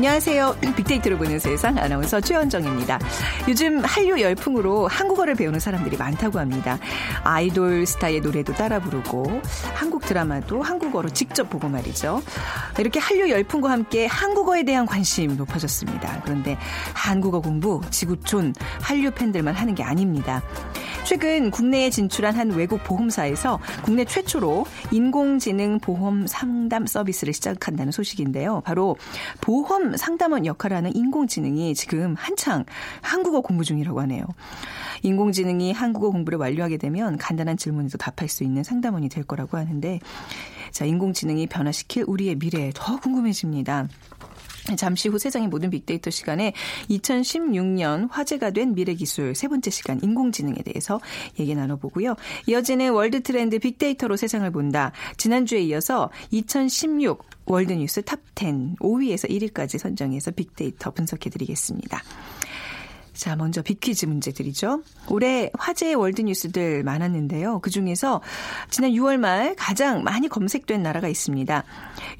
안녕하세요. 빅데이터로 보는 세상 아나운서 최현정입니다. 요즘 한류 열풍으로 한국어를 배우는 사람들이 많다고 합니다. 아이돌 스타의 노래도 따라 부르고 한국 드라마도 한국어로 직접 보고 말이죠. 이렇게 한류 열풍과 함께 한국어에 대한 관심 높아졌습니다. 그런데 한국어 공부 지구촌 한류 팬들만 하는 게 아닙니다. 최근 국내에 진출한 한 외국 보험사에서 국내 최초로 인공지능 보험 상담 서비스를 시작한다는 소식인데요. 바로 보험 상담원 역할을 하는 인공지능이 지금 한창 한국어 공부 중이라고 하네요. 인공지능이 한국어 공부를 완료하게 되면 간단한 질문에도 답할 수 있는 상담원이 될 거라고 하는데 자, 인공지능이 변화시킬 우리의 미래 더 궁금해집니다. 잠시 후 세상의 모든 빅데이터 시간에 2016년 화제가 된 미래기술 세 번째 시간 인공지능에 대해서 얘기 나눠보고요. 이어지는 world trend 빅데이터로 세상을 본다. 지난주에 이어서 2016 world news top 10 5위에서 1위까지 선정해서 빅데이터 분석해드리겠습니다. 자, 먼저 빅퀴즈 문제 드리죠. 올해 화제의 월드뉴스들 많았는데요. 그 중에서 지난 6월 말 가장 많이 검색된 나라가 있습니다.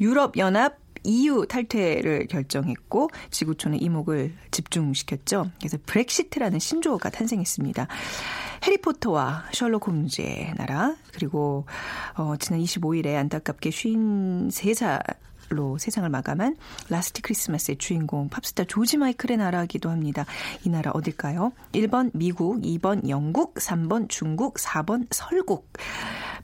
유럽연합 EU 탈퇴를 결정했고 지구촌의 이목을 집중시켰죠. 그래서 브렉시트라는 신조어가 탄생했습니다. 해리포터와 셜록 홈즈의 나라 그리고 어, 지난 25일에 안타깝게 53살 로 세상을 마감한 Last Christmas의 주인공 팝스타 조지 마이클의 나라이기도 합니다. 이 나라 어딜까요? 1번 미국, 2번 영국, 3번 중국, 4번 설국.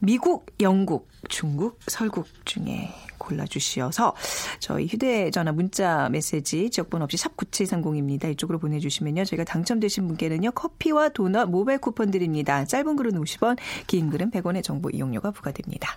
미국, 영국, 중국, 설국 중에 골라주시어서 저희 휴대전화 문자 메시지 지역번호 없이 샵 9730입니다. 이쪽으로 보내주시면요. 저희가 당첨되신 분께는요. 커피와 도넛 모바일 쿠폰 드립니다. 짧은 글은 50원, 긴 글은 100원의 정보 이용료가 부과됩니다.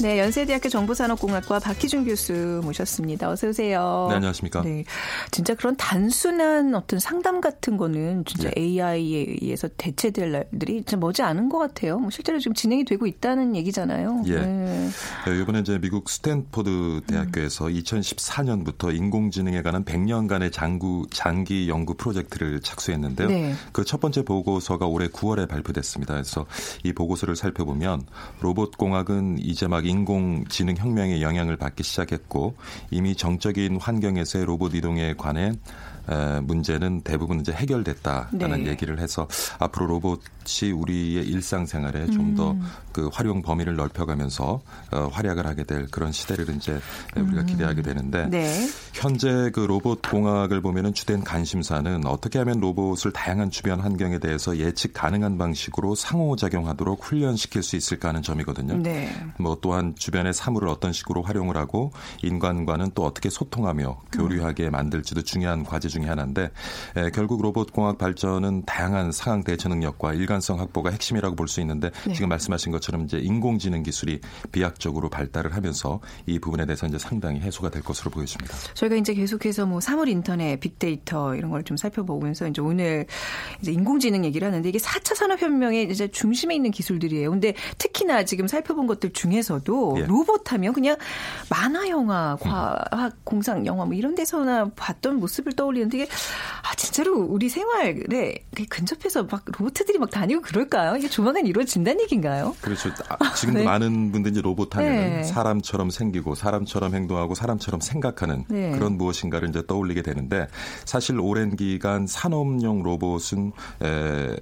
네, 연세대학교 정보산업공학과 박희준 교수 모셨습니다. 어서 오세요. 네, 안녕하십니까. 네, 진짜 그런 단순한 어떤 상담 같은 거는 진짜 네. AI에 의해서 대체될 날들이 진짜 머지 않은 것 같아요. 뭐 실제로 지금 진행이 되고 있다는 얘기잖아요. 예. 네. 네, 이번에 이제 미국 스탠포드 대학교에서 음. 2014년부터 인공지능에 관한 100년간의 장구, 장기 연구 프로젝트를 착수했는데요. 네. 그첫 번째 보고서가 올해 9월에 발표됐습니다. 그래서 이 보고서를 살펴보면 로봇 공학은 이제 막 인공지능 혁명의 영향을 받기 시작했고 이미 정적인 환경에서의 로봇 이동에 관해 문제는 대부분 이제 해결됐다라는 네. 얘기를 해서 앞으로 로봇이 우리의 일상생활에 좀 더그 음. 활용 범위를 넓혀가면서 어, 활약을 하게 될 그런 시대를 이제 우리가 음. 기대하게 되는데 네. 현재 그 로봇 공학을 보면은 주된 관심사는 어떻게 하면 로봇을 다양한 주변 환경에 대해서 예측 가능한 방식으로 상호작용하도록 훈련시킬 수 있을까 하는 점이거든요. 네. 뭐 또한 주변의 사물을 어떤 식으로 활용을 하고 인간과는 또 어떻게 소통하며 교류하게 만들지도 중요한 과제 중 중에 하나인데 에, 결국 로봇 공학 발전은 다양한 상황 대처 능력과 일관성 확보가 핵심이라고 볼 수 있는데 네. 지금 말씀하신 것처럼 이제 인공지능 기술이 비약적으로 발달을 하면서 이 부분에 대해서 이제 상당히 해소가 될 것으로 보여집니다. 저희가 이제 계속해서 뭐 사물 인터넷, 빅데이터 이런 걸 좀 살펴보면서 이제 오늘 이제 인공지능 얘기를 하는데 이게 4차 산업혁명의 이제 중심에 있는 기술들이에요. 근데 특히나 지금 살펴본 것들 중에서도 예. 로봇 하면 그냥 만화 영화, 과학 공상 영화 뭐 이런 데서나 봤던 모습을 떠올리는 되게 아 진짜로 우리 생활에 근접해서 막 로봇들이 막 다니고 그럴까요? 이게 조만간 이루어진다는 얘기인가요? 그렇죠. 아, 지금도 네. 많은 분들이 로봇 하면 네. 사람처럼 생기고 사람처럼 행동하고 사람처럼 생각하는 네. 그런 무엇인가를 이제 떠올리게 되는데 사실 오랜 기간 산업용 로봇은 에,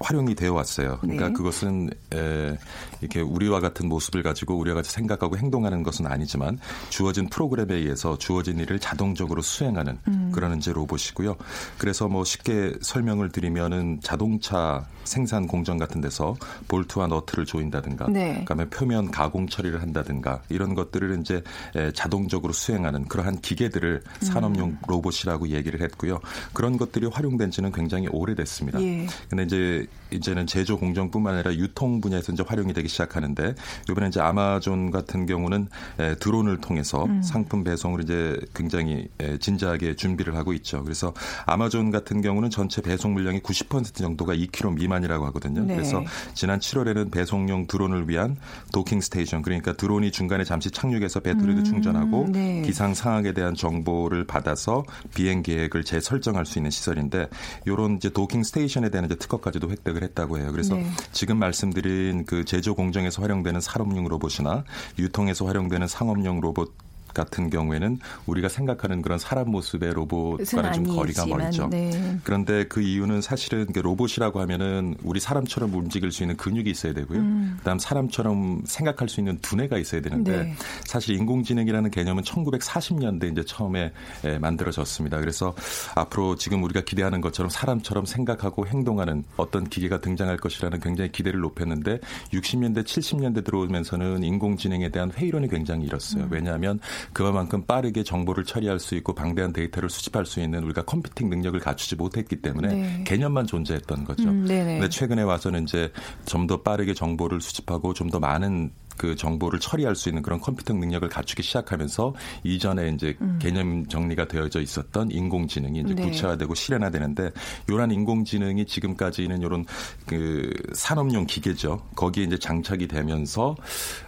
활용이 되어 왔어요. 그러니까 네. 그것은 에, 이렇게 우리와 같은 모습을 가지고 우리와 같이 생각하고 행동하는 것은 아니지만 주어진 프로그램에 의해서 주어진 일을 자동적으로 수행하는 음. 그런 이제 로봇이고요. 그래서 뭐 쉽게 설명을 드리면은 자동차 생산 공정 같은 데서 볼트와 너트를 조인다든가, 네. 그다음에 표면 가공 처리를 한다든가 이런 것들을 이제 자동적으로 수행하는 그러한 기계들을 산업용 음. 로봇이라고 얘기를 했고요. 그런 것들이 활용된 지는 굉장히 오래됐습니다. 예. 근데 이제 이제는 제조 공정뿐만 아니라 유통 분야에서 이제 활용이 되기 시작하는데 이번에 이제 아마존 같은 경우는 드론을 통해서 음. 상품 배송을 이제 굉장히 진지하게 준비를 하고 있죠. 그래서 아마존 같은 경우는 전체 배송 물량의 90% 정도가 2km 미만이라고 하거든요. 네. 그래서 지난 7월에는 배송용 드론을 위한 docking station 그러니까 드론이 중간에 잠시 착륙해서 배터리도 음. 충전하고 네. 기상 상황에 대한 정보를 받아서 비행 계획을 재설정할 수 있는 시설인데 이런 이제 docking station에 대한 이제 특허까지도 획득을 계획을 했다고 해요. 그래서 네. 지금 말씀드린 그 제조 공정에서 활용되는 산업용 로봇이나 유통에서 활용되는 상업용 로봇 같은 경우에는 우리가 생각하는 그런 사람 모습의 로봇과는 좀 거리가 멀죠. 네. 그런데 그 이유는 사실은 로봇이라고 하면은 우리 사람처럼 움직일 수 있는 근육이 있어야 되고요. 음. 그다음 사람처럼 생각할 수 있는 두뇌가 있어야 되는데 네. 사실 인공지능이라는 개념은 1940년대 이제 처음에 예, 만들어졌습니다. 그래서 앞으로 지금 우리가 기대하는 것처럼 사람처럼 생각하고 행동하는 어떤 기계가 등장할 것이라는 굉장히 기대를 높였는데 60년대 70년대 들어오면서는 인공지능에 대한 회의론이 굉장히 일었어요. 음. 왜냐하면 그만큼 빠르게 정보를 처리할 수 있고 방대한 데이터를 수집할 수 있는 우리가 컴퓨팅 능력을 갖추지 못했기 때문에 네. 개념만 존재했던 거죠. 음, 근데 최근에 와서는 이제 좀 더 빠르게 정보를 수집하고 좀 더 많은 그 정보를 처리할 수 있는 그런 컴퓨터 능력을 갖추기 시작하면서 이전에 이제 음. 개념 정리가 되어져 있었던 인공지능이 이제 네. 구체화되고 실현화되는데 요런 인공지능이 지금까지는 요런 그 산업용 기계죠. 거기에 이제 장착이 되면서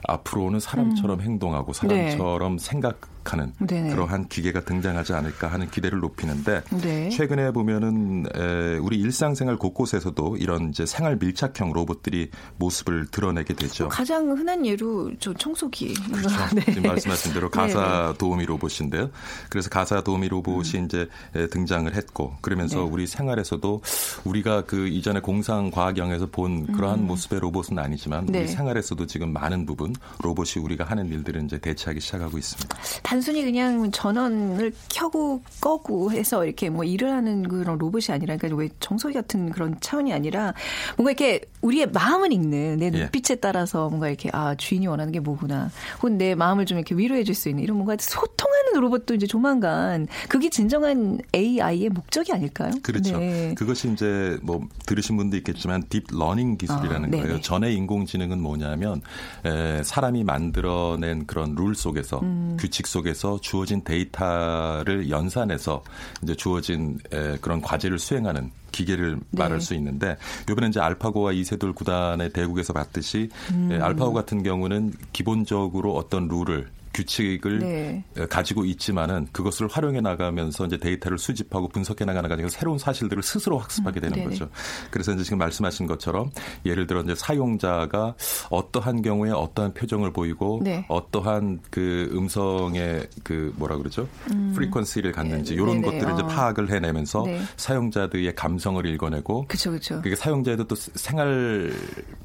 앞으로는 사람처럼 음. 행동하고 사람처럼 네. 생각 하는 그러한 기계가 등장하지 않을까 하는 기대를 높이는데 네. 최근에 보면은 에, 우리 일상생활 곳곳에서도 이런 이제 생활 밀착형 로봇들이 모습을 드러내게 되죠. 가장 흔한 예로 저 청소기. 그렇죠. 네. 지금 말씀하신 대로 가사 네. 도우미 로봇인데요. 그래서 가사 도우미 로봇이 음. 이제 등장을 했고 그러면서 네. 우리 생활에서도 우리가 그 이전에 공상 과학 영에서 본 그러한 음. 모습의 로봇은 아니지만 우리 네. 생활에서도 지금 많은 부분 로봇이 우리가 하는 일들을 이제 대체하기 시작하고 있습니다. 단순히 그냥 전원을 켜고 꺼고 해서 이렇게 뭐 일을 하는 그런 로봇이 아니라 그러니까 왜 청소기 같은 그런 차원이 아니라 뭔가 이렇게 우리의 마음을 읽는 내 예. 눈빛에 따라서 뭔가 이렇게 아 주인이 원하는 게 뭐구나 혹은 내 마음을 좀 이렇게 위로해 줄 수 있는 이런 뭔가 소통하는 로봇도 이제 조만간 그게 진정한 AI의 목적이 아닐까요? 그렇죠. 네. 그것이 이제 뭐 들으신 분도 있겠지만 deep learning 기술이라는 아, 거예요. 전에 인공지능은 뭐냐면 에, 사람이 만들어낸 그런 룰 속에서 음. 규칙 속에 속에서 주어진 데이터를 연산해서 이제 주어진 그런 과제를 수행하는 기계를 네. 말할 수 있는데 이번에 이제 알파고와 이세돌 구단의 대국에서 봤듯이 음. 알파고 같은 경우는 기본적으로 어떤 룰을 규칙을 네. 가지고 있지만은 그것을 활용해 나가면서 이제 데이터를 수집하고 분석해 나가는 과정에서 새로운 사실들을 스스로 학습하게 되는 음, 거죠. 그래서 이제 지금 말씀하신 것처럼 예를 들어 이제 사용자가 어떠한 경우에 어떠한 표정을 보이고 네. 어떠한 그 음성의 그 뭐라 그러죠? 음. 프리퀀시를 갖는지 이런 네, 것들을 이제 어. 파악을 해내면서 네. 사용자들의 감성을 읽어내고 그렇죠, 그렇죠. 그게 사용자에도 또 생활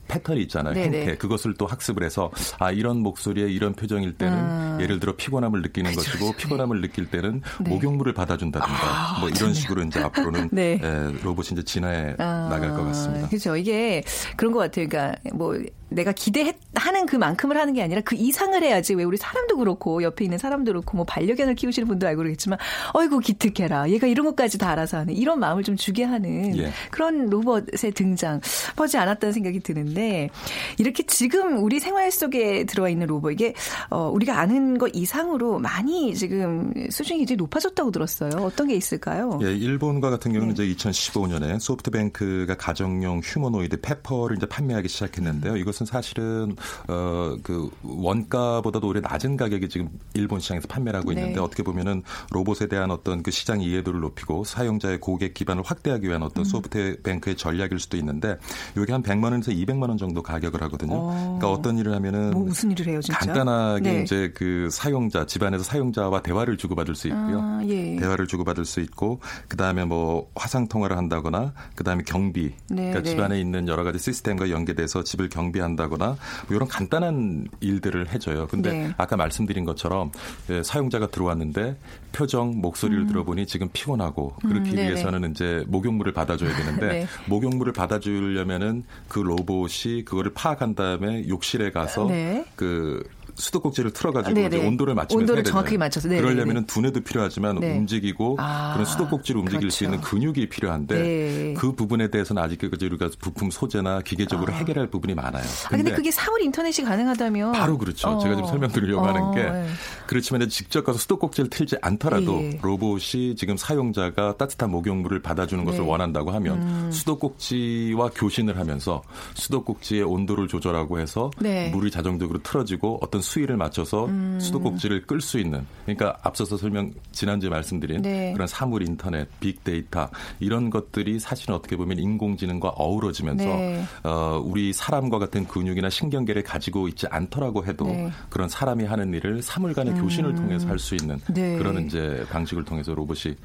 패턴이 있잖아요. 네네. 행태 그것을 또 학습을 해서 아 이런 목소리에 이런 표정일 때는 아. 예를 들어 피곤함을 느끼는 그쵸, 것이고 그쵸. 피곤함을 느낄 때는 네. 목욕물을 받아준다든가 아, 뭐 이런 식으로 이제 앞으로는 네. 에, 로봇이 이제 진화해 아, 나갈 것 같습니다. 그렇죠. 이게 그런 것 같아요. 그러니까 뭐 내가 기대하는 그만큼을 하는 게 아니라 그 이상을 해야지 왜 우리 사람도 그렇고 옆에 있는 사람도 그렇고 뭐 반려견을 키우시는 분도 알고 그러겠지만 어이구 기특해라 얘가 이런 것까지 다 알아서 하는 이런 마음을 좀 주게 하는 예. 그런 로봇의 등장 퍼지 않았다는 생각이 드는데 이렇게 지금 우리 생활 속에 들어와 있는 로봇 이게 어 우리가 아는 것 이상으로 많이 지금 수준이 이제 높아졌다고 들었어요. 어떤 게 있을까요? 예, 일본과 같은 경우는 네. 이제 2015년에 소프트뱅크가 가정용 휴머노이드 페퍼를 이제 판매하기 시작했는데요. 이것 로봇은 사실은 어 그 원가보다도 오히려 낮은 가격에 지금 일본 시장에서 판매를 하고 있는데 네. 어떻게 보면은 로봇에 대한 어떤 그 시장 이해도를 높이고 사용자의 고객 기반을 확대하기 위한 어떤 음. 소프트 뱅크의 전략일 수도 있는데 이게 한 100만 원에서 200만 원 정도 가격을 하거든요. 어. 그러니까 어떤 일을 하면은 뭐 무슨 일을 해요, 진짜? 간단하게 네. 이제 그 사용자 집안에서 사용자와 대화를 주고받을 수 있고요. 아, 예. 대화를 주고받을 수 있고 그다음에 뭐 화상 통화를 한다거나 그다음에 경비 네, 그러니까 네. 집안에 있는 여러 가지 시스템과 연계돼서 집을 경비 한다거나 뭐 이런 간단한 일들을 해줘요. 근데 네. 아까 말씀드린 것처럼 예, 사용자가 들어왔는데 표정, 목소리를 음. 들어보니 지금 피곤하고 그렇기 음, 위해서는 이제 목욕물을 받아줘야 되는데 네. 목욕물을 받아주려면은 그 로봇이 그거를 파악한 다음에 욕실에 가서 네. 그 수도꼭지를 틀어가지고 네, 네. 온도를 맞추면 온도를 정확하게 맞춰서 네, 그러려면은 두뇌도 필요하지만 네. 움직이고 아, 그런 수도꼭지를 움직일 그렇죠. 수 있는 근육이 필요한데 네. 그 부분에 대해서는 아직까지 우리가 부품 소재나 기계적으로 아. 해결할 부분이 많아요. 근데, 아, 근데 그게 사물 인터넷이 가능하다면 바로 그렇죠. 어. 제가 지금 설명드리려고 어. 하는 게 네. 그렇지만 직접 가서 수도꼭지를 틀지 않더라도 예. 로봇이 지금 사용자가 따뜻한 목욕물을 받아주는 것을 원한다고 하면 음. 수도꼭지와 교신을 하면서 수도꼭지의 온도를 조절하고 해서 물이 자동적으로 틀어지고 어떤 수위를 맞춰서 음. 수도꼭지를 끌 수 있는 그러니까 앞서서 설명 지난주에 말씀드린 네. 그런 사물 인터넷, 빅데이터 이런 것들이 사실은 어떻게 보면 인공지능과 어우러지면서 네. 어, 우리 사람과 같은 근육이나 신경계를 가지고 있지 않더라고 해도 네. 그런 사람이 하는 일을 사물 간의 음. 교신을 통해서 할 수 있는 네. 그런 이제 방식을 통해서 로봇이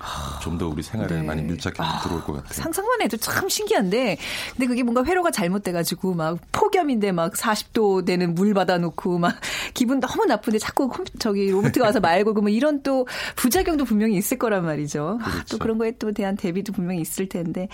좀 더 우리 생활에 네. 많이 밀착해 아, 들어올 것 같아요. 상상만 해도 참 신기한데 근데 그게 뭔가 회로가 잘못돼 가지고 막 폭염인데 막 40도 되는 물 받아놓고 막 기분 너무 나쁜데 자꾸 저기 로봇가 와서 말 걸고 뭐 이런 또 부작용도 분명히 있을 거란 말이죠. 그렇죠. 아, 또 그런 거에 또 대한 대비도 분명히 있을 텐데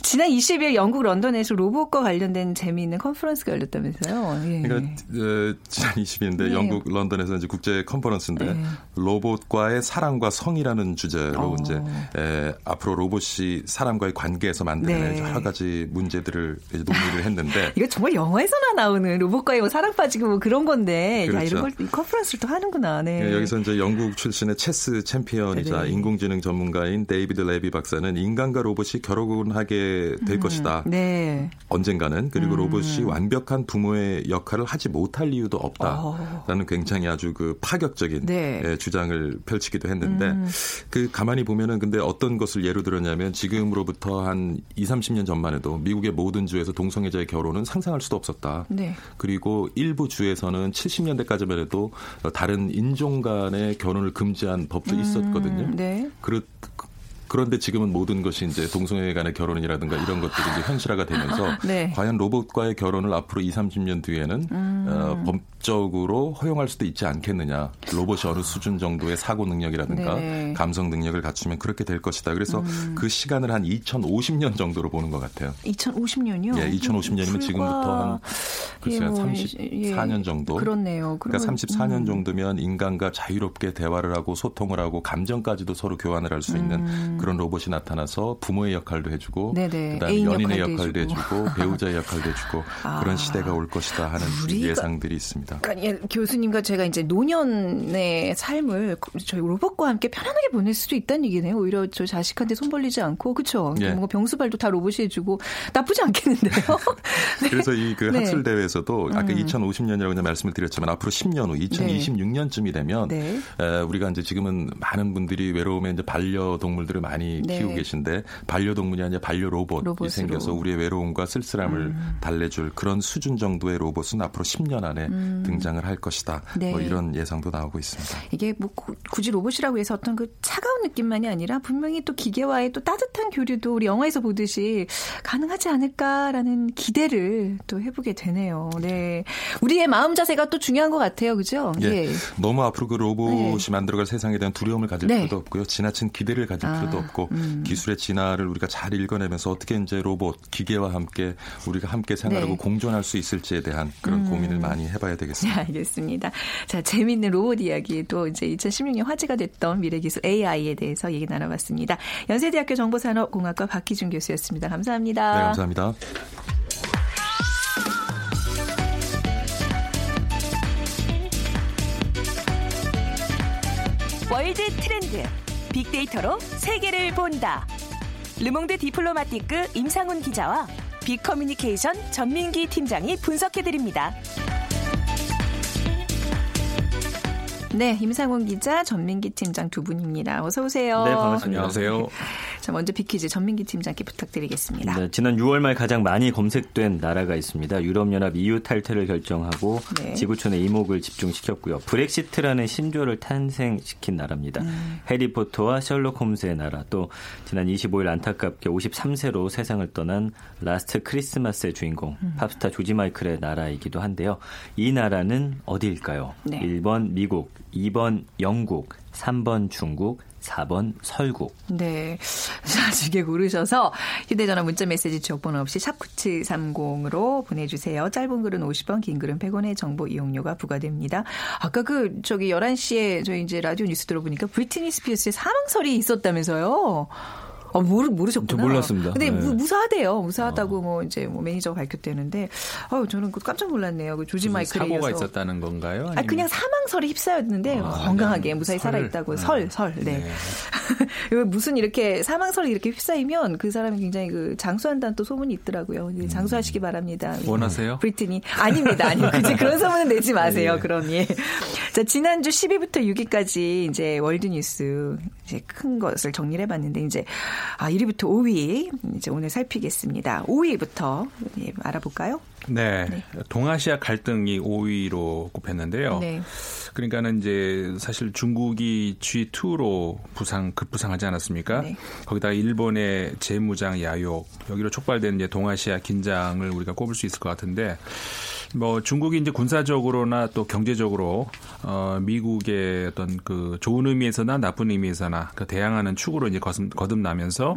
지난 20일 영국 런던에서 로봇과 관련된 재미있는 컨퍼런스가 열렸다면서요. 예. 그러니까 어, 지난 20일인데 네. 영국 런던에서 이제 국제 컨퍼런스인데 네. 로봇과의 사랑과 성이라는 주제로 어. 이제 에, 앞으로 로봇이 사람과의 관계에서 만드는 네. 여러 가지 문제들을 논의를 했는데 이거 정말 영화에서나 나오는 로봇과의 뭐 사랑 빠지고 뭐 그런 건데 그렇죠. 야, 이런 걸 컨퍼런스를 또 하는구나. 네. 네. 여기서 이제 영국 출신의 체스 챔피언이자 네. 인공지능 전문가인 데이비드 레비 박사는 인간과 로봇이 결혼하게 될 음. 것이다. 네. 언젠가는 그리고 음. 로봇이 완벽한 부모의 역할을 하지 못할 이유도 없다라는 오. 굉장히 아주 그 파격적인 네. 예, 주장을 펼치기도 했는데 음. 그 가만히 보면은 근데 어떤 것을 예로 들었냐면 지금으로부터 한 2, 30년 전만 해도 미국의 모든 주에서 동성애자의 결혼은 상상할 수도 없었다. 네. 그리고 일부 주에서는 70년대 까지만 해도 다른 인종 간의 결혼을 금지한 법도 음, 있었거든요. 네. 그렇 그런데 지금은 모든 것이 이제 동성애 간의 결혼이라든가 이런 것들이 이제 현실화가 되면서 네. 과연 로봇과의 결혼을 앞으로 2, 30년 뒤에는 음. 어, 법적으로 허용할 수도 있지 않겠느냐. 로봇이 어느 수준 정도의 사고 능력이라든가 네. 감성 능력을 갖추면 그렇게 될 것이다. 그래서 음. 그 시간을 한 2050년 정도로 보는 것 같아요. 2050년이요? 예, 2050년이면 지금부터 한 글쎄 예, 뭐, 34년 예. 정도. 그렇네요. 그러니까 34년 음. 정도면 인간과 자유롭게 대화를 하고 소통을 하고 감정까지도 서로 교환을 할 수 있는 음. 그런 로봇이 나타나서 부모의 역할도 해주고 네네. 그다음에 연인의 역할도, 해주고, 해주고 배우자의 역할도 해주고 아. 그런 시대가 올 것이다 하는 예상들이 있습니다. 그러니까 예, 교수님과 제가 이제 노년의 삶을 저희 로봇과 함께 편안하게 보낼 수도 있다는 얘기네요. 오히려 저 자식한테 손 벌리지 않고 그렇죠. 예. 뭔가 병수발도 다 로봇이 해주고 나쁘지 않겠는데요. 네. 그래서 이그 네. 학술 대회에서도 아까 음. 2050년이라고 말씀을 드렸지만 앞으로 10년 후 2026년쯤이 되면 네. 에, 우리가 이제 지금은 많은 분들이 외로움에 이제 반려동물들을 많이 많이 네. 키우고 계신데 반려동물이 아니라 반려 로봇이 로봇으로. 생겨서 우리의 외로움과 쓸쓸함을 음. 달래줄 그런 수준 정도의 로봇은 앞으로 10년 안에 음. 등장을 할 것이다. 네. 뭐 이런 예상도 나오고 있습니다. 이게 뭐 굳이 로봇이라고 해서 어떤 그 차가운 느낌만이 아니라 분명히 또 기계와의 또 따뜻한 교류도 우리 영화에서 보듯이 가능하지 않을까라는 기대를 또 해보게 되네요. 네. 우리의 마음 자세가 또 중요한 것 같아요. 그죠? 예. 예. 너무 앞으로 그 로봇이 네. 만들어갈 세상에 대한 두려움을 가질 네. 필요도 없고요. 지나친 기대를 가질 아. 필요도 없고 음. 기술의 진화를 우리가 잘 읽어내면서 어떻게 이제 로봇 기계와 함께 우리가 함께 생활하고 네. 공존할 수 있을지에 대한 그런 음. 고민을 많이 해봐야 되겠습니다. 네, 알겠습니다. 자 재미있는 로봇 이야기 또 이제 2016년 화제가 됐던 미래기술 AI에 대해서 얘기 나눠봤습니다. 연세대학교 정보산업공학과 박희준 교수였습니다. 감사합니다. 네, 감사합니다. 월드 트렌드 빅데이터로 세계를 본다. 르몽드 디플로마티크 임상훈 기자와 빅커뮤니케이션 전민기 팀장이 분석해드립니다. 네, 임상훈 기자, 전민기 팀장 두 분입니다. 어서 오세요. 네, 반갑습니다. 안녕하세요. 자, 먼저 빅퀴즈 전민기 팀장께 부탁드리겠습니다. 네, 지난 6월 말 가장 많이 검색된 나라가 있습니다. 유럽연합 EU 탈퇴를 결정하고 네. 지구촌의 이목을 집중시켰고요. 브렉시트라는 신조를 탄생시킨 나라입니다. 음. 해리포터와 셜록 홈즈의 나라 또 지난 25일 안타깝게 53세로 세상을 떠난 Last Christmas의 주인공 음. 팝스타 조지 마이클의 나라이기도 한데요. 이 나라는 어디일까요? 네. 1번 미국, 2번 영국, 3번 중국, 4번 설국. 네. 자, 지게 고르셔서 휴대전화 문자 메시지 지역번호 없이 샵9730으로 보내주세요. 짧은 글은 50원, 긴 글은 100원의 정보 이용료가 부과됩니다. 아까 그, 저기 11시에 저희 이제 라디오 뉴스 들어보니까 브리트니 스피어스의 사망설이 있었다면서요. 어, 모르, 모르셨구나. 저 몰랐습니다. 근데 네. 무, 무사하대요. 무사하다고 뭐 이제 뭐 매니저가 밝혔대는데, 아유, 저는 그 깜짝 놀랐네요. 그 조지 마이클에 사고가 이어서. 있었다는 건가요? 아, 아니면- 그냥 사망설이 휩싸였는데 아, 건강하게 그냥 무사히 설. 살아있다고 아. 설, 설. 네. 네. 왜 무슨 이렇게 사망설이 이렇게 휩싸이면 그 사람이 굉장히 그 장수한다는 또 소문이 있더라고요. 이제 장수하시기 바랍니다. 원하세요? 브리트니 아닙니다. 아니 그지 그런 소문은 내지 마세요. 네. 그럼 예. 자 지난주 10위부터 6위까지 이제 월드 뉴스 이제 큰 것을 정리를 해봤는데 이제 아 1위부터 5위 이제 오늘 살피겠습니다. 5위부터 예, 알아볼까요? 네. 네. 동아시아 갈등이 5위로 꼽혔는데요. 네. 그러니까는 이제 사실 중국이 G2로 부상 급부상하지 않았습니까? 네. 거기다가 일본의 재무장 야욕 여기로 촉발된 이제 동아시아 긴장을 우리가 꼽을 수 있을 것 같은데 뭐 중국이 이제 군사적으로나 또 경제적으로 어 미국의 어떤 그 좋은 의미에서나 나쁜 의미에서나 그 대항하는 축으로 이제 거듭, 거듭나면서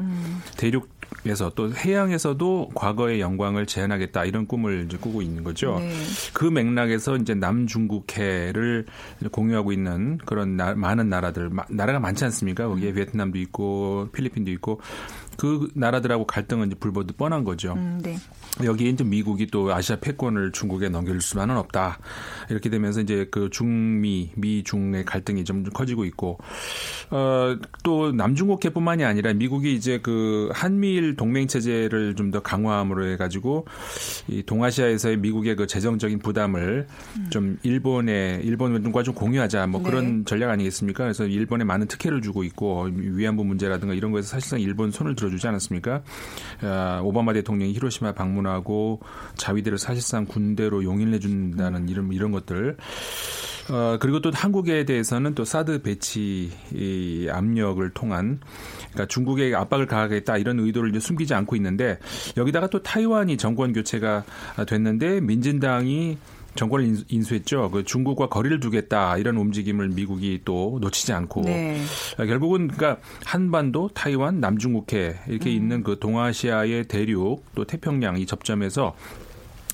대륙에서 또 해양에서도 과거의 영광을 재현하겠다 이런 꿈을 이제 꾸고 있는 거죠. 네. 그 맥락에서 이제 남중국해를 공유하고 있는 그런 나- 많은 나라들 마- 나라가 많지 않습니까? 거기에 베트남도 있고 필리핀도 있고 그 나라들하고 갈등은 이제 불보듯 뻔한 거죠. 음, 네. 여기에 이제 미국이 또 아시아 패권을 중국에 넘길 수만은 없다. 이렇게 되면서 이제 그 중미, 미중의 갈등이 좀 커지고 있고, 어, 또 남중국해뿐만이 아니라 미국이 이제 그 한미일 동맹 체제를 좀 더 강화함으로 해가지고 이 동아시아에서의 미국의 그 재정적인 부담을 좀 일본에 일본과 좀 공유하자 뭐 네. 그런 전략 아니겠습니까? 그래서 일본에 많은 특혜를 주고 있고 위안부 문제라든가 이런 거에서 사실상 일본 손을 들어 주지 않았습니까? 아, 오바마 대통령이 히로시마 방문하고 자위대를 사실상 군대로 용인해 준다는 이런 이런 것들. 어, 그리고 또 한국에 대해서는 또 사드 배치 이 압력을 통한 그러니까 중국에 압박을 가하겠다 이런 의도를 이제 숨기지 않고 있는데 여기다가 또 타이완이 정권 교체가 됐는데 민진당이 정권을 인수- 인수했죠. 그 중국과 거리를 두겠다 이런 움직임을 미국이 또 놓치지 않고 네. 아, 결국은 그러니까 한반도, 타이완, 남중국해 이렇게 음. 있는 그 동아시아의 대륙 또 태평양 이 접점에서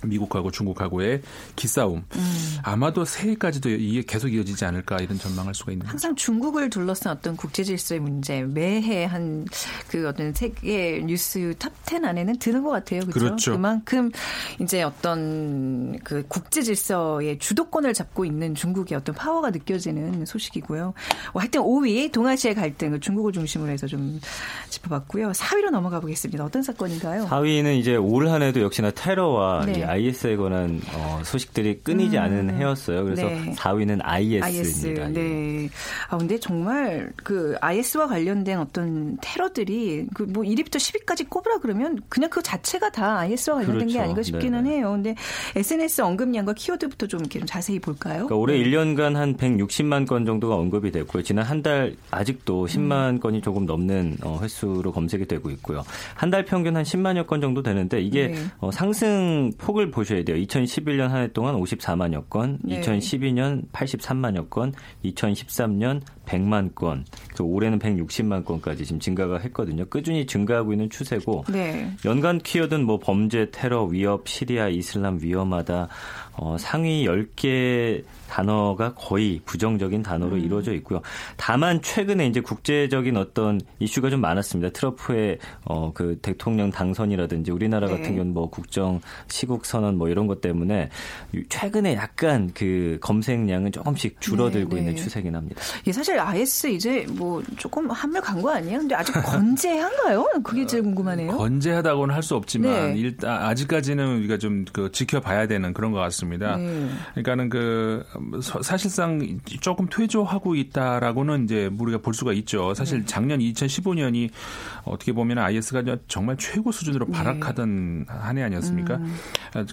미국하고 중국하고의 기싸움 음. 아마도 새해까지도 이게 계속 이어지지 않을까 이런 전망할 수가 있는 거죠. 항상 중국을 둘러싼 어떤 국제 질서의 문제 매해 한 그 어떤 세계 뉴스 탑10 안에는 드는 것 같아요. 그렇죠? 그렇죠. 그만큼 이제 어떤 그 국제 질서의 주도권을 잡고 있는 중국의 어떤 파워가 느껴지는 소식이고요. 어, 하여튼 5위 동아시아 갈등을 중국을 중심으로 해서 좀 짚어봤고요. 4위로 넘어가 보겠습니다. 어떤 사건인가요? 4위는 이제 올 한해도 역시나 테러와 네. 이 IS에 관한 어, 소식들이 끊이지 않은 해였어요. 그래서 네. 4위는 IS. IS입니다. 네. 아 근데 정말 그 IS와 관련된 어떤 테러들이 그 뭐 1위부터 10위까지 꼽으라 그러면 그냥 그 자체가 다 IS와 관련된 게 그렇죠. 아닌가 싶기는 네네. 해요. 근데 SNS 언급량과 키워드부터 좀 이렇게 좀 자세히 볼까요? 그러니까 올해 네. 1년간 한 160만 건 정도가 언급이 됐고요. 지난 한 달 아직도 10만 음. 건이 조금 넘는 어, 횟수로 검색이 되고 있고요. 한 달 평균 한 10만여 건 정도 되는데 이게 네. 어, 상승 폭을 보셔야 돼요. 2011년 한 해 동안 54만여 건, 네. 2012년 83만여 건, 2013년 100만 건, 그래서 올해는 160만 건까지 지금 증가가 했거든요. 꾸준히 증가하고 있는 추세고 네. 연간 키워드는 뭐 범죄, 테러, 위협, 시리아, 이슬람 위험하다, 어, 상위 10개 단어가 거의 부정적인 단어로 음. 이루어져 있고요. 다만 최근에 이제 국제적인 어떤 이슈가 좀 많았습니다. 트럼프의 어, 그 대통령 당선이라든지 우리나라 네. 같은 경우는 뭐 국정 시국 선언 뭐 이런 것 때문에 최근에 약간 그 검색량은 조금씩 줄어들고 네, 네. 있는 추세긴 합니다. 예, 사실 IS 이제 뭐 조금 한물 간 거 아니에요? 근데 아직 건재한가요? 그게 제일 궁금하네요. 건재하다고는 할 수 없지만 네. 일단 아직까지는 우리가 좀 그 지켜봐야 되는 그런 것 같습니다. 네. 그러니까는 그 사실상 조금 퇴조하고 있다라고는 이제 우리가 볼 수가 있죠. 사실 네. 작년 2015년이 어떻게 보면 IS가 정말 최고 수준으로 네. 발악하던 네. 한해 아니었습니까? 음.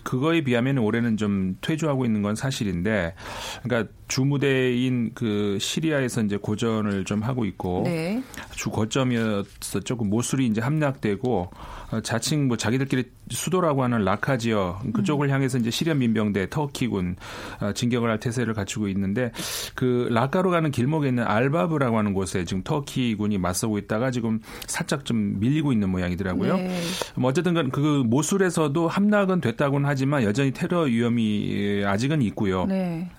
그거에 비하면 올해는 좀 퇴조하고 있는 건 사실인데, 그러니까 주무대인 그 시리아에서 이제 고전을 좀 하고 있고 네. 주 거점이었었죠. 그 모술이 이제 함락되고 어, 자칭 뭐 자기들끼리 수도라고 하는 라카 지역 그쪽을 음. 향해서 이제 시리아 민병대 터키군 어, 진격을 할 태세를 갖추고 있는데 그 라카로 가는 길목에 있는 알바브라고 하는 곳에 지금 터키군이 맞서고 있다가 지금 살짝 좀 밀리고 있는 모양이더라고요. 네. 뭐 어쨌든 그 모술에서도 함락은 됐다고는 하지만 여전히 테러 위험이 아직은 있고요. 네.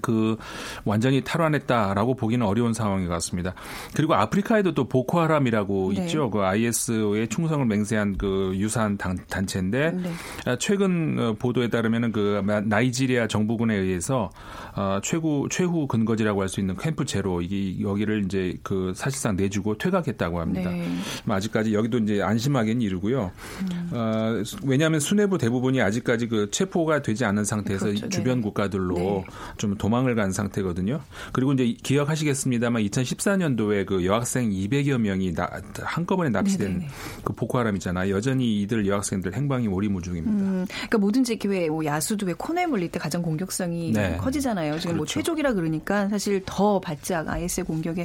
그 완전히 탈환했다라고 보기는 어려운 상황인 것 같습니다. 그리고 아프리카에도 또 보코하람이라고 네. 있죠. 그 IS의 충성을 맹세한 그 유사한 단, 체인데 네. 아, 최근 어, 보도에 따르면은 그 나이지리아 정부군에 의해서 어, 최고 최후 근거지라고 할 수 있는 캠프 제로 이게 여기를 이제 그 사실상 내주고 퇴각했다고 합니다. 네. 뭐 아직까지 여기도 이제 안심하기는 이르고요. 음. 어, 왜냐하면 수뇌부 대부분이 아직까지 그 체포가 되지 않은 상태에서 그렇죠. 주변 네. 국가들로 네. 좀 도망을 간 상태거든요. 그리고 이제 기억하시겠습니다만 2014년도에 그 여학생 200여 명이 나, 한꺼번에 납치된 네네네. 그 보코하람이잖아요. 여전히 이들 여학생들 행방이 오리무중입니다. 음, 그러니까 뭐든지 왜뭐 야수도 왜 코너에 물릴 때 가장 공격성이 네. 커지잖아요. 지금 뭐 그렇죠. 뭐 최족이라 그러니까 사실 더 바짝 IS의 공격에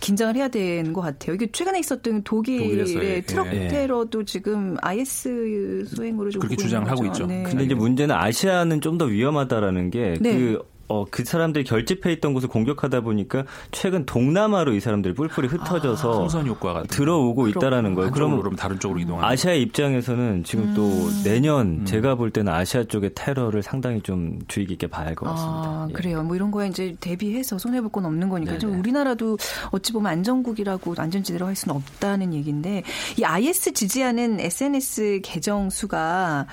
긴장을 해야 되는 것 같아요. 이게 최근에 있었던 독일의 트럭 예. 테러도 지금 IS 소행으로 좀 그렇게 주장을 하고 있죠. 네. 근데 이제 문제는 아시아는 좀 더 위험하다라는 게그 네. 어, 그 사람들이 결집해 있던 곳을 공격하다 보니까 최근 동남아로 이 사람들이 뿔뿔이 흩어져서 아, 효과가 들어오고 있다라는 거예요. 그럼 그럼 다른 쪽으로 이동하는 아시아 입장에서는 지금 음. 또 내년 음. 제가 볼 때는 아시아 쪽의 테러를 상당히 좀 주의 깊게 봐야 할 것 같습니다. 아, 예. 그래요. 뭐 이런 거에 이제 대비해서 손해 볼 건 없는 거니까 좀 우리나라도 어찌 보면 안전국이라고 안전지대로 할 수는 없다는 얘기인데 이 IS 지지하는 SNS 계정 수가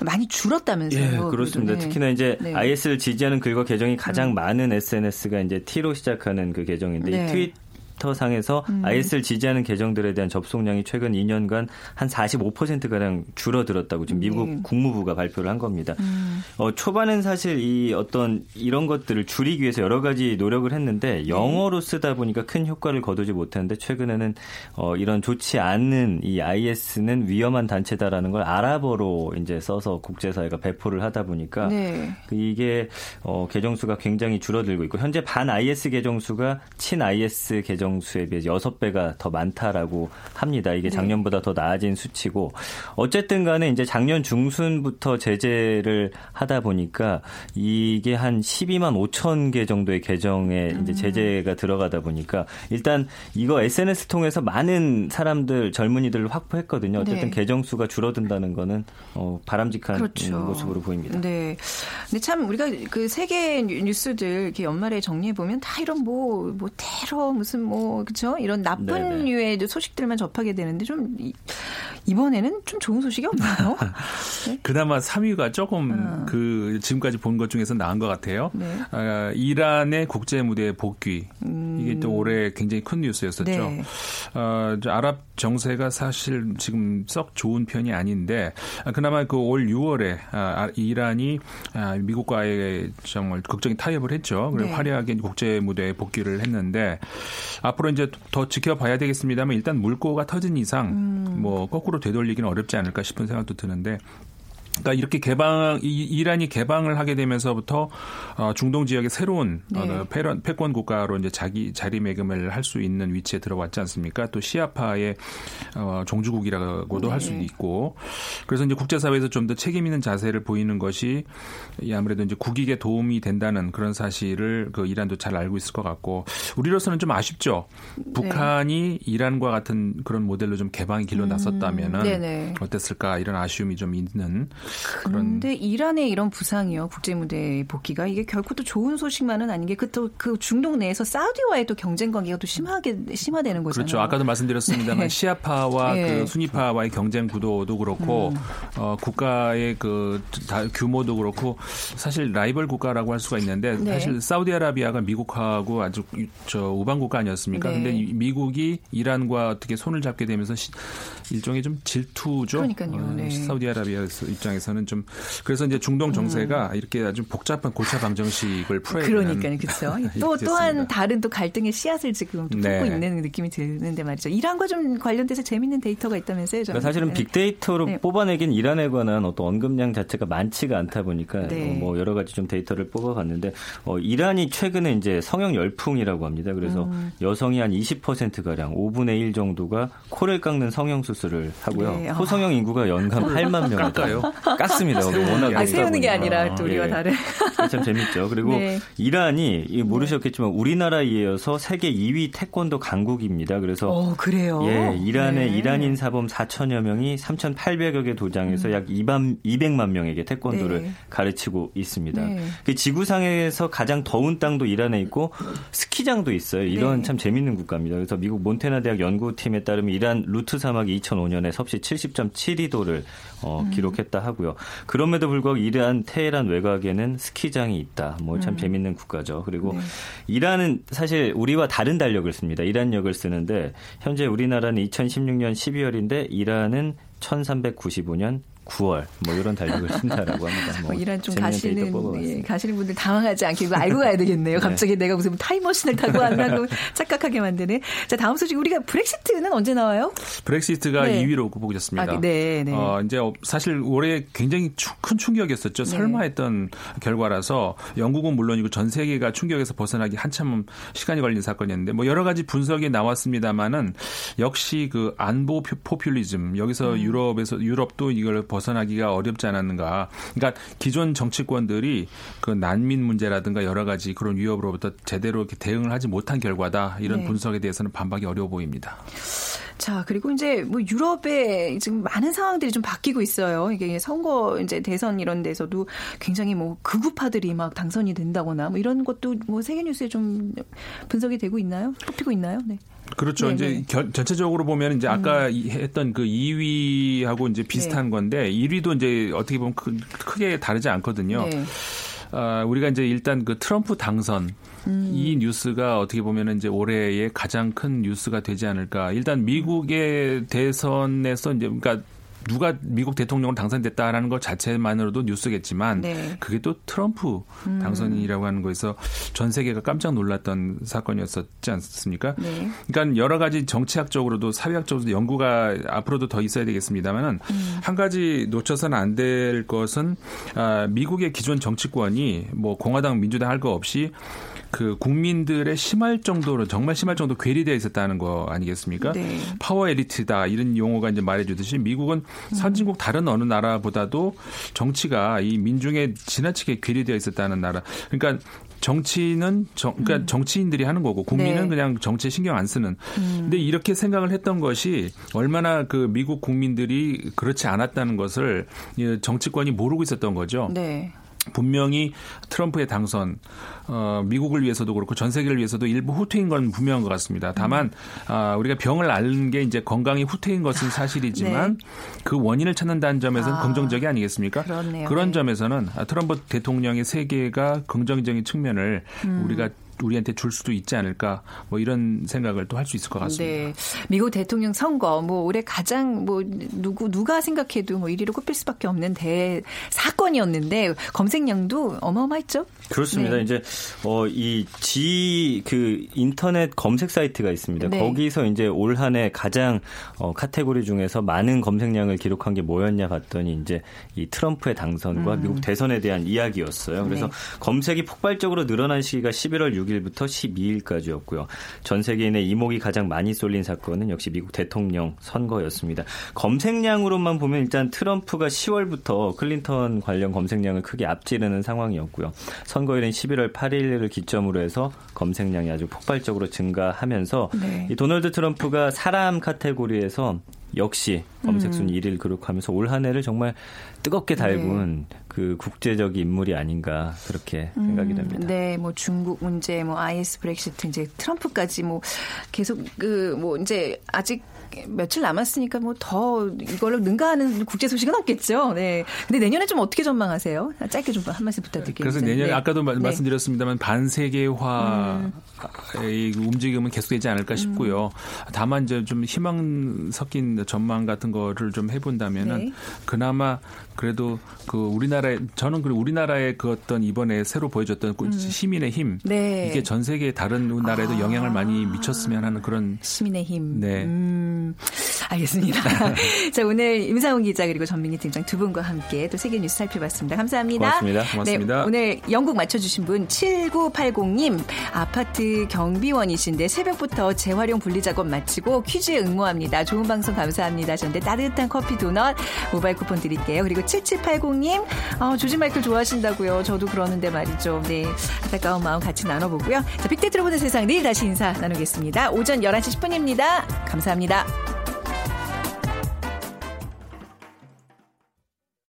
많이 줄었다면서요? 예, 그렇습니다. 네. 특히나 이제 네. IS를 지지하는 글과 계정이 가장 음. 많은 SNS가 이제 T로 시작하는 그 계정인데 네. 이 트윗 트위터상에서 음. IS를 지지하는 계정들에 대한 접속량이 최근 2년간 한 45%가량 줄어들었다고 지금 미국 네. 국무부가 발표를 한 겁니다. 음. 어, 초반엔 사실 이 어떤 이런 것들을 줄이기 위해서 여러 가지 노력을 했는데 네. 영어로 쓰다 보니까 큰 효과를 거두지 못했는데 최근에는 어, 이런 좋지 않은 이 IS는 위험한 단체다라는 걸 아랍어로 이제 써서 국제사회가 배포를 하다 보니까 네. 그 이게 어, 계정 수가 굉장히 줄어들고 있고 현재 반 IS 계정 수가 친 IS 계정 계정수에 비해 6배가 더 많다라고 합니다. 이게 네. 작년보다 더 나아진 수치고 어쨌든 간에 이제 작년 중순부터 제재를 하다 보니까 이게 한 12만 5천 개 정도의 계정에 이제 음. 제재가 들어가다 보니까 일단 이거 SNS 통해서 많은 사람들 젊은이들을 확보했거든요. 어쨌든 네. 계정 수가 줄어든다는 거는 어, 바람직한 그렇죠. 모습으로 보입니다. 네. 근데 참 우리가 그 세계 뉴스들 이렇게 연말에 정리해 보면 다 이런 뭐뭐 뭐 테러 무슨 뭐 그렇죠? 이런 나쁜 네네. 류의 소식들만 접하게 되는데 좀 이번에는 좀 좋은 소식이 없나요? 네? 그나마 3위가 조금 어. 그 지금까지 본 것 중에서 나은 것 같아요. 네. 아, 이란의 국제 무대 복귀 음. 이게 또 올해 굉장히 큰 뉴스였었죠. 네. 어, 아랍 정세가 사실 지금 썩 좋은 편이 아닌데 아, 그나마 그 올 6월에 아, 아, 이란이 아, 미국과의 정말 극적인 타협을 했죠. 그리고 네. 화려하게 국제 무대에 복귀를 했는데 앞으로 이제 더 지켜봐야 되겠습니다만 일단 물꼬가 터진 이상 음. 뭐 거꾸로 되돌리기는 어렵지 않을까 싶은 생각도 드는데 그러니까 이렇게 개방 이란이 개방을 하게 되면서부터 어, 중동 지역의 새로운 네. 어, 패권 국가로 이제 자기 자리매김을 할 수 있는 위치에 들어왔지 않습니까? 또 시아파의 어, 종주국이라고도 네. 할 수도 있고 그래서 이제 국제사회에서 좀 더 책임 있는 자세를 보이는 것이 아무래도 이제 국익에 도움이 된다는 그런 사실을 그 이란도 잘 알고 있을 것 같고 우리로서는 좀 아쉽죠. 네. 북한이 이란과 같은 그런 모델로 좀 개방의 길로 음. 나섰다면은 음. 어땠을까 이런 아쉬움이 좀 있는. 그런데 이란의 이런 부상이요 국제 무대 복귀가 이게 결코 또 좋은 소식만은 아닌 게 그 또그 그 중동 내에서 사우디와의 또 경쟁 관계가 또 심하게 심화되는 거잖아요. 그렇죠. 아까도 말씀드렸습니다만 네. 시아파와 네. 그 순위파와의 경쟁 구도도 그렇고 음. 어, 국가의 그 규모도 그렇고 사실 라이벌 국가라고 할 수가 있는데 네. 사실 사우디아라비아가 미국하고 아주 저 우방 국가 아니었습니까? 네. 근데 미국이 이란과 어떻게 손을 잡게 되면서 시, 일종의 좀 질투죠. 그러니까요. 어, 네. 사우디아라비아 입장 에서는 좀 그래서 이제 중동 정세가 음. 이렇게 아주 복잡한 고차 방정식을 풀어야 되는 그러니까요, 그렇죠. 또 또한 다른 또 갈등의 씨앗을 지금 또 네. 품고 있는 느낌이 드는데 말이죠. 이란과 좀 관련돼서 재밌는 데이터가 있다면서요. 그러니까 사실은 네. 빅데이터로 네. 뽑아내긴 이란에 관한 어떤 언급량 자체가 많지가 않다 보니까 네. 어, 뭐 여러 가지 좀 데이터를 뽑아봤는데 어, 이란이 최근에 이제 성형 열풍이라고 합니다. 그래서 음. 여성이 한 20% 가량 5분의 1 정도가 코를 깎는 성형 수술을 하고요. 네. 호성형 인구가 연간 8만 명을 깎아요. 깎습니다. 워낙 아, 세우는 게 아니라 또 우리와 예. 다른. 참 재밌죠. 그리고 네. 이란이 모르셨겠지만 우리나라에 이어서 세계 2위 태권도 강국입니다. 그래서 어, 그래요. 예, 이란의 네. 이란인 사범 4천여 명이 3,800여 개 도장에서 음. 약 2만, 200만 명에게 태권도를 네. 가르치고 있습니다. 네. 그 지구상에서 가장 더운 땅도 이란에 있고 스키장도 있어요. 이런 네. 참 재밌는 국가입니다. 그래서 미국 몬테나 대학 연구팀에 따르면 이란 루트 사막이 2005년에 섭씨 70.72도를 어, 음. 기록했다 하고요. 그럼에도 불구하고 이란 테헤란 외곽에는 스키장이 있다. 뭐참 음. 재밌는 국가죠. 그리고 네. 이란은 사실 우리와 다른 달력을 씁니다. 이란역을 쓰는데 현재 우리나라는 2016년 12월인데 이란은 1395년 9월 뭐 이런 달력을 쓴다라고 합니다. 뭐, 뭐 이런 좀 가시는 예, 가시는 분들 당황하지 않게 이거 알고 가야 되겠네요. 네. 갑자기 내가 무슨 타임머신을 타고 왔나고 착각하게 만드는. 자 다음 소식 우리가 브렉시트는 언제 나와요? 브렉시트가 네. 2위로 보고 있습니다. 아, 네, 네. 어, 이제 사실 올해 굉장히 큰 충격이었었죠. 네. 설마 했던 결과라서 영국은 물론이고 전 세계가 충격에서 벗어나기 한참 시간이 걸린 사건이었는데 뭐 여러 가지 분석이 나왔습니다만은 역시 그 안보 포퓰리즘 여기서 음. 유럽에서 유럽도 이걸 벗어나기가 어렵지 않았는가. 그러니까 기존 정치권들이 그 난민 문제라든가 여러 가지 그런 위협으로부터 제대로 이렇게 대응을 하지 못한 결과다. 이런 네. 분석에 대해서는 반박이 어려워 보입니다. 자, 그리고 이제 뭐 유럽에 지금 많은 상황들이 좀 바뀌고 있어요. 이게 선거 이제 대선 이런 데서도 굉장히 뭐 극우파들이 막 당선이 된다거나 뭐 이런 것도 뭐 세계 뉴스에 좀 분석이 되고 있나요? 뽑히고 있나요? 네. 그렇죠. 네네. 이제 네. 결, 전체적으로 보면 이제 아까 음. 했던 그 2위하고 이제 비슷한 네. 건데 1위도 이제 어떻게 보면 크, 크게 다르지 않거든요. 네. 아, 우리가 이제 일단 그 트럼프 당선 음. 이 뉴스가 어떻게 보면 이제 올해의 가장 큰 뉴스가 되지 않을까. 일단 미국의 대선에서 이제 그러니까 누가 미국 대통령으로 당선됐다라는 것 자체만으로도 뉴스겠지만 네. 그게 또 트럼프 음. 당선이라고 하는 거에서 전 세계가 깜짝 놀랐던 사건이었었지 않습니까? 네. 그러니까 여러 가지 정치학적으로도 사회학적으로도 연구가 앞으로도 더 있어야 되겠습니다만은 음. 한 가지 놓쳐서는 안 될 것은 아, 미국의 기존 정치권이 뭐 공화당 민주당 할 거 없이 그 국민들의 심할 정도로 정말 심할 정도 괴리되어 있었다는 거 아니겠습니까? 네. 파워 엘리트다 이런 용어가 이제 말해주듯이 미국은 선진국 다른 어느 나라보다도 정치가 이 민중에 지나치게 괴리되어 있었다는 나라. 그러니까 정치는 정, 그러니까 음. 정치인들이 하는 거고 국민은 네. 그냥 정치에 신경 안 쓰는. 음. 근데 이렇게 생각을 했던 것이 얼마나 그 미국 국민들이 그렇지 않았다는 것을 정치권이 모르고 있었던 거죠. 네. 분명히 트럼프의 당선, 어, 미국을 위해서도 그렇고 전 세계를 위해서도 일부 후퇴인 건 분명한 것 같습니다. 다만 어, 우리가 병을 앓는 게 이제 건강이 후퇴인 것은 사실이지만 네. 그 원인을 찾는다는 점에서는 아, 긍정적이 아니겠습니까? 그렇네요. 그런 네. 점에서는 트럼프 대통령의 세계가 긍정적인 측면을 음. 우리가 우리한테 줄 수도 있지 않을까 뭐 이런 생각을 또 할 수 있을 것 같습니다. 네. 미국 대통령 선거 뭐 올해 가장 뭐 누구 누가 생각해도 뭐 1위로 꼽힐 수밖에 없는 대 사건이었는데 검색량도 어마어마했죠. 그렇습니다. 네. 이제 어이 G 그 인터넷 검색 사이트가 있습니다. 네. 거기서 이제 올 한 해 가장 어 카테고리 중에서 많은 검색량을 기록한 게 뭐였냐 봤더니 이제 이 트럼프의 당선과 음. 미국 대선에 대한 이야기였어요. 그래서 네. 검색이 폭발적으로 늘어난 시기가 11월 6 일부터 12일까지였고요. 전 세계인의 이목이 가장 많이 쏠린 사건은 역시 미국 대통령 선거였습니다. 검색량으로만 보면 일단 트럼프가 10월부터 클린턴 관련 검색량을 크게 앞지르는 상황이었고요. 선거일은 11월 8일을 기점으로 해서 검색량이 아주 폭발적으로 증가하면서 네. 이 도널드 트럼프가 사람 카테고리에서 역시 검색 순위 음. 1위를 기록하면서 올 한 해를 정말 뜨겁게 달군 네. 그 국제적 인물이 아닌가 그렇게 음, 생각이 됩니다. 네, 뭐 중국 문제, 뭐 IS 브렉시트 이제 트럼프까지 뭐 계속 그 뭐 이제 아직 며칠 남았으니까 뭐 더 이걸로 능가하는 국제 소식은 없겠죠. 네. 근데 내년에 좀 어떻게 전망하세요? 짧게 좀 한 말씀 부탁드릴게요. 그래서 내년에 네. 아까도 네. 말씀드렸습니다만 반세계화의 음. 움직임은 계속되지 않을까 싶고요. 음. 다만 이제 좀 희망 섞인 전망 같은 거를 좀 해본다면은 네. 그나마 그래도 그 우리나라 의 저는 그 우리나라의 그 어떤 이번에 새로 보여줬던 그 음. 시민의 힘 네. 이게 전 세계 다른 나라에도 아. 영향을 많이 미쳤으면 하는 그런 시민의 힘. 네. 음. 알겠습니다. 자 오늘 임상훈 기자 그리고 전민기 팀장 두 분과 함께 또 세계 뉴스 살펴봤습니다. 감사합니다. 고맙습니다. 고맙습니다. 네, 오늘 영국 맞춰주신 분 7980님 아파트 경비원이신데 새벽부터 재활용 분리 작업 마치고 퀴즈에 응모합니다. 좋은 방송 감사합니다. 저한테 따뜻한 커피 도넛 모바일 쿠폰 드릴게요. 그리고 7780님, 어, 조지 마이클 좋아하신다고요. 저도 그러는데 말이죠. 네. 안타까운 마음 같이 나눠보고요. 자, 빅데이터로 보는 세상 내일 다시 인사 나누겠습니다. 오전 11시 10분입니다. 감사합니다.